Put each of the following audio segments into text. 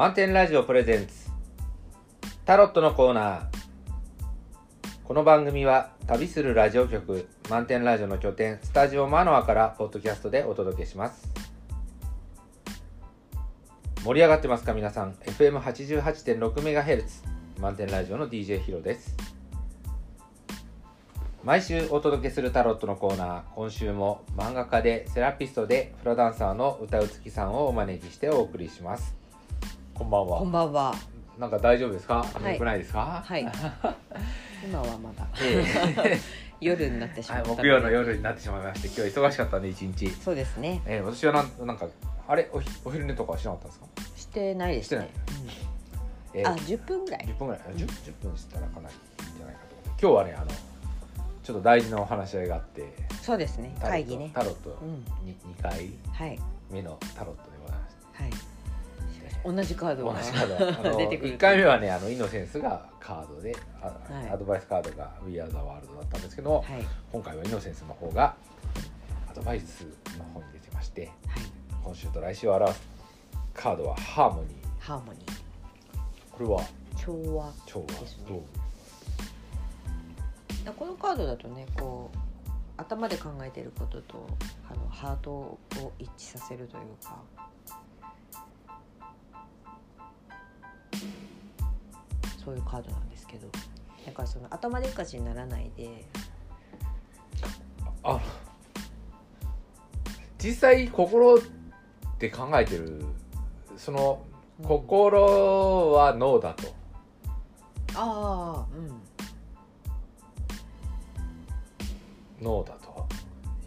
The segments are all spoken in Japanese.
満点ラジオプレゼンツ。タロットのコーナー。この番組は旅するラジオ局満点ラジオの拠点スタジオマノアからポッドキャストでお届けします。盛り上がってますか皆さん？FM88.6MHz 満点ラジオの DJ ヒロです。毎週お届けするタロットのコーナー。今週も漫画家でセラピストでフラダンサーの歌うつきさんをお招きしてお送りします。こんばんはこんばんは。なんか大丈夫ですか、い眠くないですか？はい。今はまだええ 夜になってしまはい、ったので。木曜の夜になってしまいまして今日忙しかったんで一日、そうですね。えー、私はなんなんかあれ？おひお昼寝とかはしなかったんですか、してないですね。えうんあ、10分ぐらい。10分ぐらい、10, 10分したらかなりいいんじゃないかと思って今日はねあのちょっと大事なお話し合いがあってそうですね。タロット会議ね。タロットうん。に2回はい。目のタロットでございましてはい。同じカードが同じカード 出てくる。1回目はねあのイノセンスがカードであ、はいアドバイスカードが「We Are the World」だったんですけど、はい。今回はイノセンスの方がアドバイスの方に出てましてはい。今週と来週を表すカードはハーモニーハーモニー。これは調和。調和ですねこのカードだとね、こう。頭で考えていることとあのハートを一致させるというかそういうカードなんですけど。だからその頭でっかちにならないで。あ実際心って考えてる。そのうん。心は脳だと、ああうん。脳だと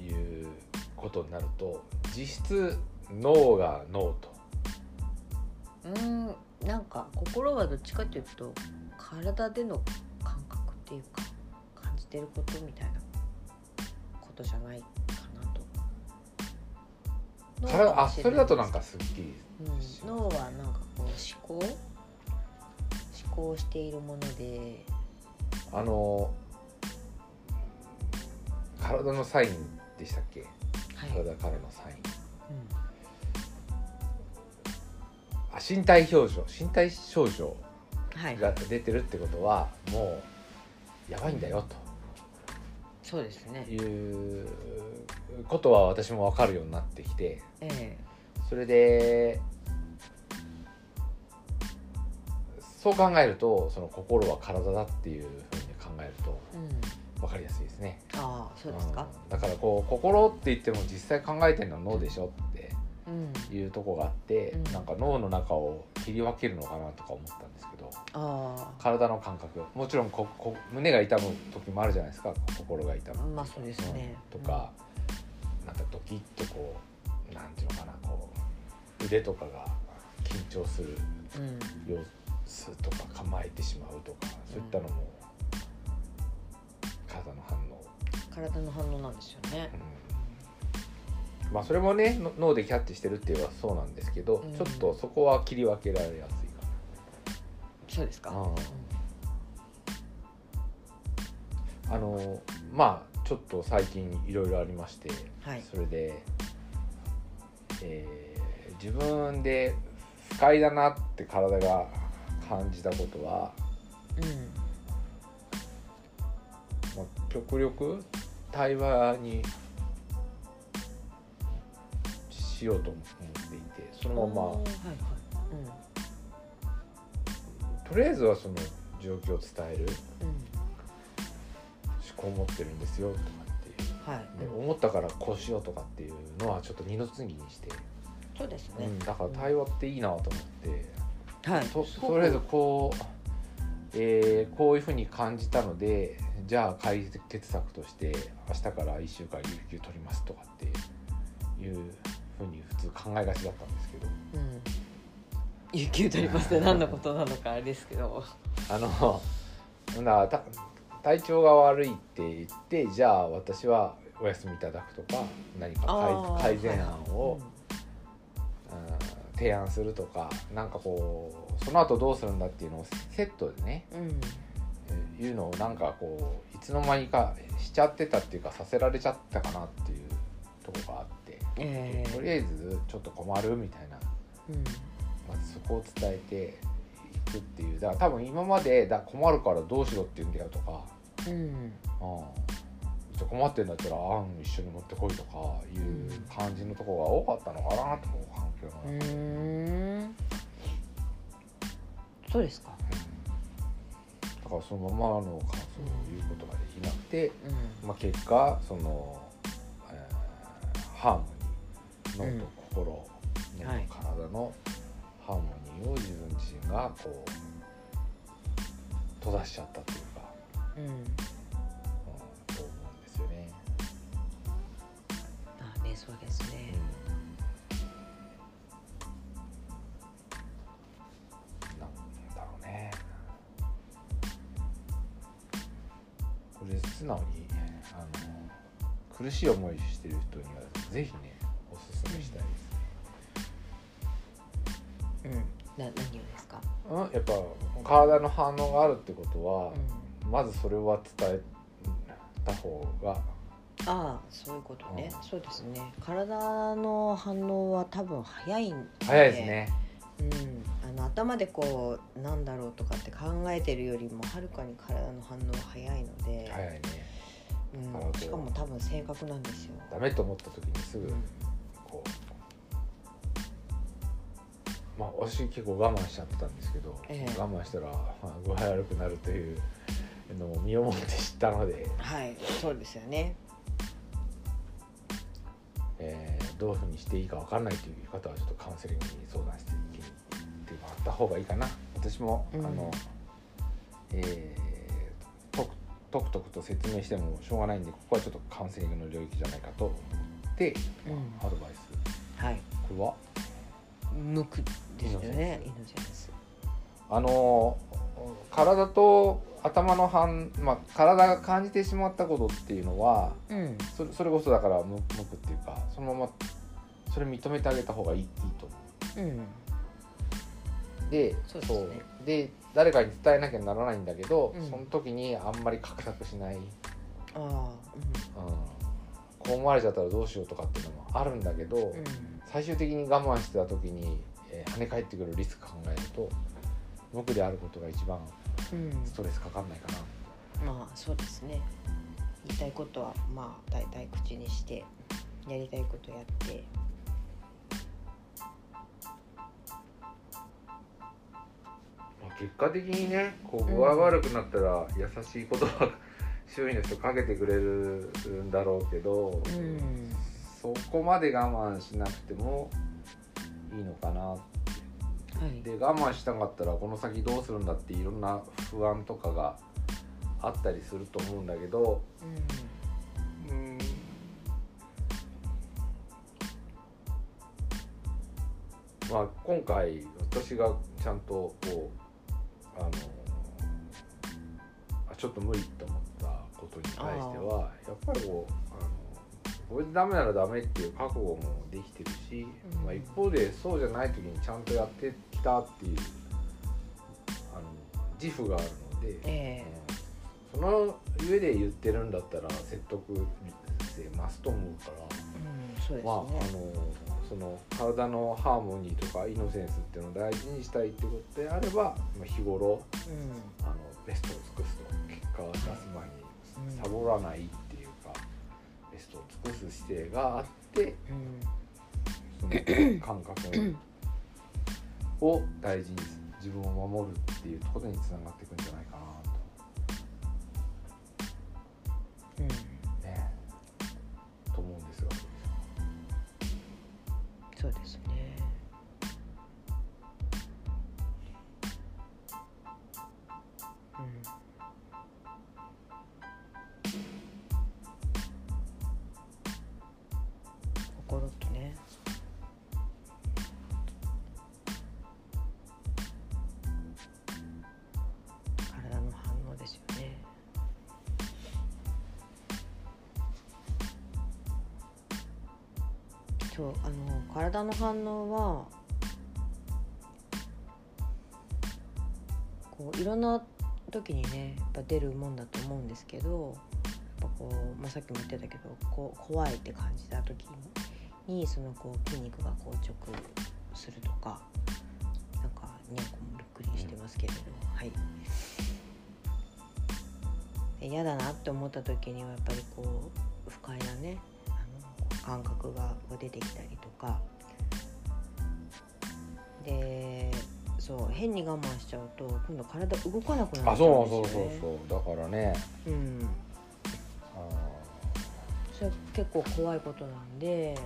いうことになると実質脳が脳と。うーんなんか心はどっちかというと体での感覚っていうか感じてることみたいなことじゃないかなと。それあそれだとなんかかすっきりう。ん、脳はなんかこう思考。思考しているもので。あの体のサインでしたっけ？はい、体からのサイン。うん。あ身体表情身体症状はい、が出てるってことはもうやばいんだよそうですね。ということは私も分かるようになってきてえそれでそう考えるとその心は体だっていうふうに考えると分かりやすいですね。ああそうですか。うん。だからこう心って言っても実際考えてるのは脳でしょいうとこがあって、うん。なんか脳の中を切り分けるのかなとか思ったんですけどあ体の感覚もちろんここ胸が痛む時もあるじゃないですか。心が痛あむ、まあそうですね。とか、なんかドキッとこうなんていうのかなこう腕とかが緊張するうん。様子とか構えてしまうとかそういったのも体の反応、体の反応なんですよね。うんまあそれもねの脳でキャッチしてるって言えばそうなんですけど、うん。ちょっとそこは切り分けられやすいかそうですか。な。あのまあちょっと最近いろいろありまして、はい。それで、えー自分で不快だなって体が感じたことは、うん。まあ、極力対話にしようと思っていてそのまま。はいはいとりあえずはその状況を伝える。うん。うん思考を持ってるんですよとかっていう。はい。で思ったからこうしようとかっていうのはちょっと二の次にして、そうですね。うん、だから対話っていいなと思って、はい。ととりあえずこう、えーこういうふうに感じたのでじゃあ解決策として明日から1週間有給取りますとかっていうふうに普通考えがちだったんですけど。うん。有給取りますって何のことなのかあれですけど。あのなた体調が悪いって言ってじゃあ私はお休みいただくとか何か改改善案を、はいうん提案するとかなんかこうその後どうするんだっていうのをセットでねうん。いうのをなんかこういつの間にかしちゃってたっていうかさせられちゃったかなっていうとこがあって、ええ。とりあえずちょっと困るみたいな、うん。ままずそこを伝えていくっていう。だから多分今までだ困るからどうしろって言うんだよとか、うん。うん、じゃあ困ってんだったらあん一緒に持ってこいとかいう感じのところが多かったのかなと思う環境うが。ーん。そうですか。だからそのままの感想を言うことができなくて、うまあ、結果その、えーハーモニー脳と心、脳とはい。体のハーモニーを自分自身がこう閉ざしちゃったというか、んうん。うん、と思うんですよね。あねそうですね。なんだろうね。これ素直にあの苦しい思いしてる人にはぜひねおすすめしたいですうん。な何をですか？うん、やっぱ体の反応があるってことは、うまずそれは伝えた方がああそういうことね。うん。そうですね。体の反応は多分早いんで。早いですね。うん、あの頭でこうなんだろうとかって考えてるよりもはるかに体の反応は早いので、早いね。うん、しかも多分正確なんですよ。ダメと思った時にすぐうんまあ私結構我慢しちゃってたんですけど、ええ。我慢したら、まあ、具合悪くなるというのを身をもって知ったので、はい、そうですよね。えーどういうふうにしていいか分かんないという方はちょっとカウンセリングに相談していってもらった方がいいかな。私も、うん。あのえーとくとくとくと説明してもしょうがないんでここはちょっとカウンセリングの領域じゃないかと思って、うん。アドバイスはい、これは無くですよね。イイノセンス。あの体と頭の反、まあ、体が感じてしまったことっていうのはうん、それそれこそだから無無くっていうかそのままそれ認めてあげた方がいいいいと。思う。うん、でそうですね。で誰かに伝えなきゃならないんだけど、うん。その時にあんまり画策しない、うん、ああ、こう思われちゃったらどうしようとかっていうのもあるんだけど、うん、うん、最終的に我慢してた時に、えー跳ね返ってくるリスク考えると無垢であることが一番うんストレスかかんないかな、まあそうですね。言いたいことはまあ大体口にしてやりたいことやって。まあ結果的にねこう具合悪くなったら優しい言葉周囲の人かけてくれるんだろうけど、うん、そこまで我慢しなくてもいいのかなはい。で我慢しなかったらこの先どうするんだっていろんな不安とかがあったりすると思うんだけどうんうんまあ今回私がちゃんとこうあのあちょっと無理と思ったことに対してはやっぱりこうあのこれでダメならダメっていう覚悟もできてるし、うんまあ、一方でそうじゃない時にちゃんとやってきたっていうあの自負があるので、えうんその上で言ってるんだったら説得性増すと思うから。うん、ね。まあ、あのその体のハーモニーとかイノセンスっていうのを大事にしたいってことであれば、まあ、日頃うん、あのベストを尽くすと結果を出す前にサボらないっていうか、ベストを尽くす姿勢があってうん、その感覚を大事に自分を守るっていうことにつながっていくんじゃないそうあの体の反応はこういろんな時にねやっぱ出るもんだと思うんですけどやっぱこう、まあ、さっきも言ってたけどこ怖いって感じた時にそのこう筋肉が硬直するとかなんかにゃんこもびっくりしてますけれど、はい。嫌だなって思った時にはやっぱりこう不快なね感覚が出てきたりとか。でそう変に我慢しちゃうと今度体動かなくなあっちゃうんそうですよね。そうそうそうだからね。うん。あそれ結構怖いことなんで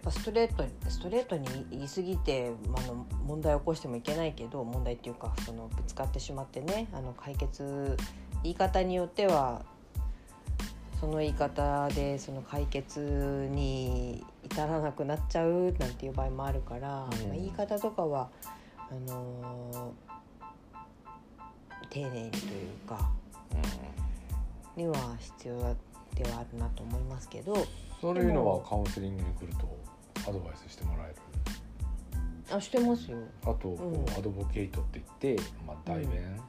っぱストレートにストレートに言い過ぎて、まあ、あの問題を起こしてもいけないけど問題っていうかそのぶつかってしまってねあの解決言い方によってはその言い方でその解決に至らなくなっちゃうなんていう場合もあるから、まあ、言い方とかはあのー丁寧にというかーうん。には必要ではあるなと思いますけど。そういうのはカウンセリングに来るとアドバイスしてもらえる？あしてますよ。あと、こううん。アドボケイトって言って、まあ、代弁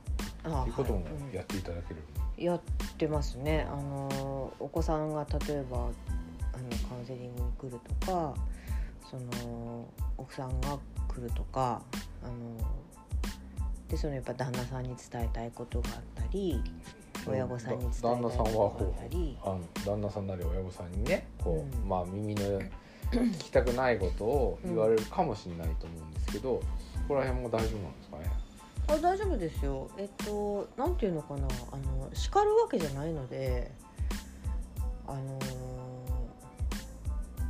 あっていうこともはい。うん。やっていただける、やってますね。あのお子さんが例えばあのカウンセリングに来るとかその奥さんが来るとかあのでそのやっぱ旦那さんに伝えたいことがあったり親御さんに伝えたい旦那さんはことがあっこたり。うあの旦那さんなり親御さんにねこう、うん。まあ耳の聞きたくないことを言われるかもしれないと思うんですけど、そこら辺も大丈夫なんですかね？あ大丈夫ですよ。えっとなんていうのかな。あの叱るわけじゃないのであの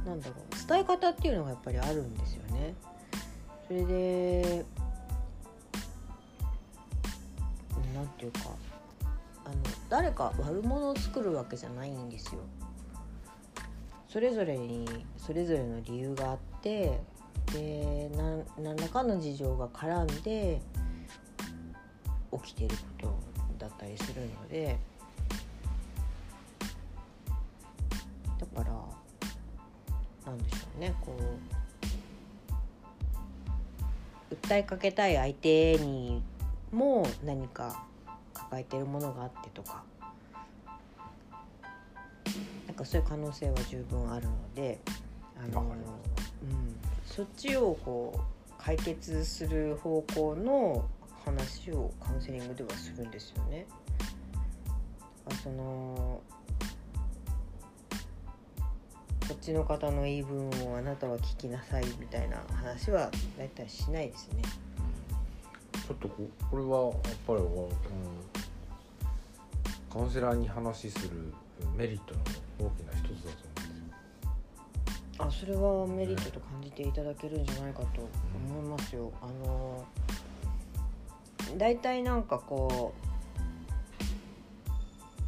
なんだろう。伝え方っていうのがやっぱりあるんですよね。それでなんていうか。あの誰か悪者を作るわけじゃないんですよ。それぞれにそれぞれの理由があってで何らかの事情が絡んで起きてることだったりするのでだからなんでしょうねこう訴えかけたい相手にも何か抱えてるものがあってとかかそういう可能性は十分あるのであのうん、そっちをこう解決する方向の話をカウンセリングではするんですよね。あそのこっちの方の言い分をあなたは聞きなさいみたいな話は大体しないですね。ちょっとここれはやっぱり、うん、カウンセラーに話しするメリットの大きな一つだと思うんですよ。あそれはメリットと感じていただけるんじゃないかと思いますよ。あの大体なんかこう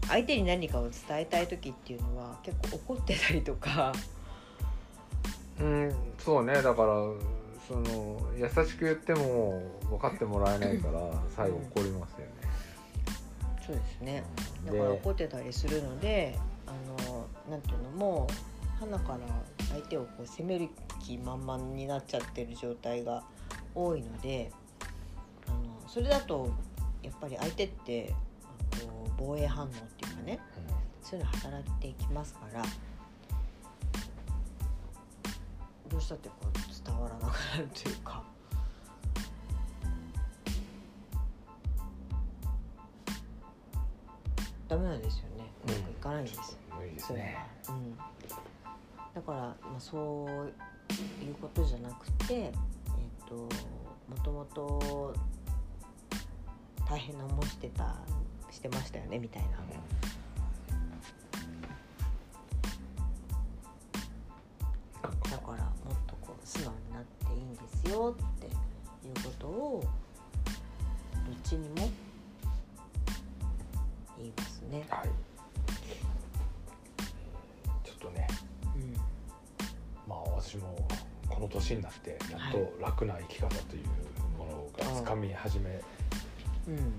相手に何かを伝えたい時っていうのは結構怒ってたりとかうん、そうねだからその優しく言っても分かってもらえないから最後怒りますよね。そうですねだでから怒ってたりするのであのなんていうのも鼻から相手をこう責める気満々になっちゃってる状態が多いのであのそれだとやっぱり相手ってこう防衛反応っていうかねそういうの働いていきますからどうしたってこう伝わらなくなるというか。ダメなんですよね。うまくいかないんです無理ですね。うん。だからまあそういうことじゃなくて、えっ、ともともと大変な思いしてたしてましたよねみたいな。年になってやっと楽な生き方というものがつかみ始めうん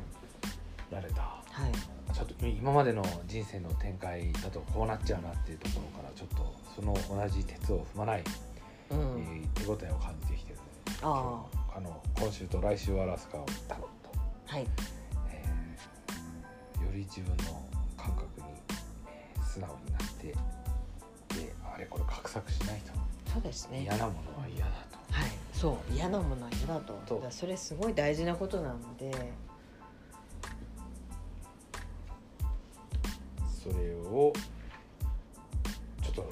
られた。はいちょっと今までの人生の展開だとこうなっちゃうなっていうところからちょっとその同じ鉄を踏まない、うん、えー手応えを感じてきてる。ああ。の今週と来週はアラスカをタロッと、はい。えーより自分の感覚に、えー素直になってあれこれ画策しないとそうですね。嫌なものは嫌だと。はい。そう。嫌なものは嫌だと。そうだそれすごい大事なことなので。それをちょっと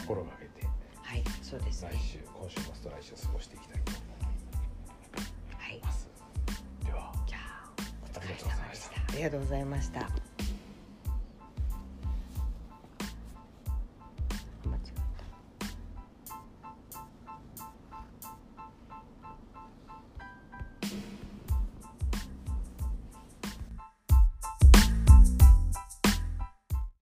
心がけてはい。そうですね。来週今週末と来週過ごしていきたいと思はい。い。ますではじゃあお疲れありがとうございまし様でしたた。ありがとうございました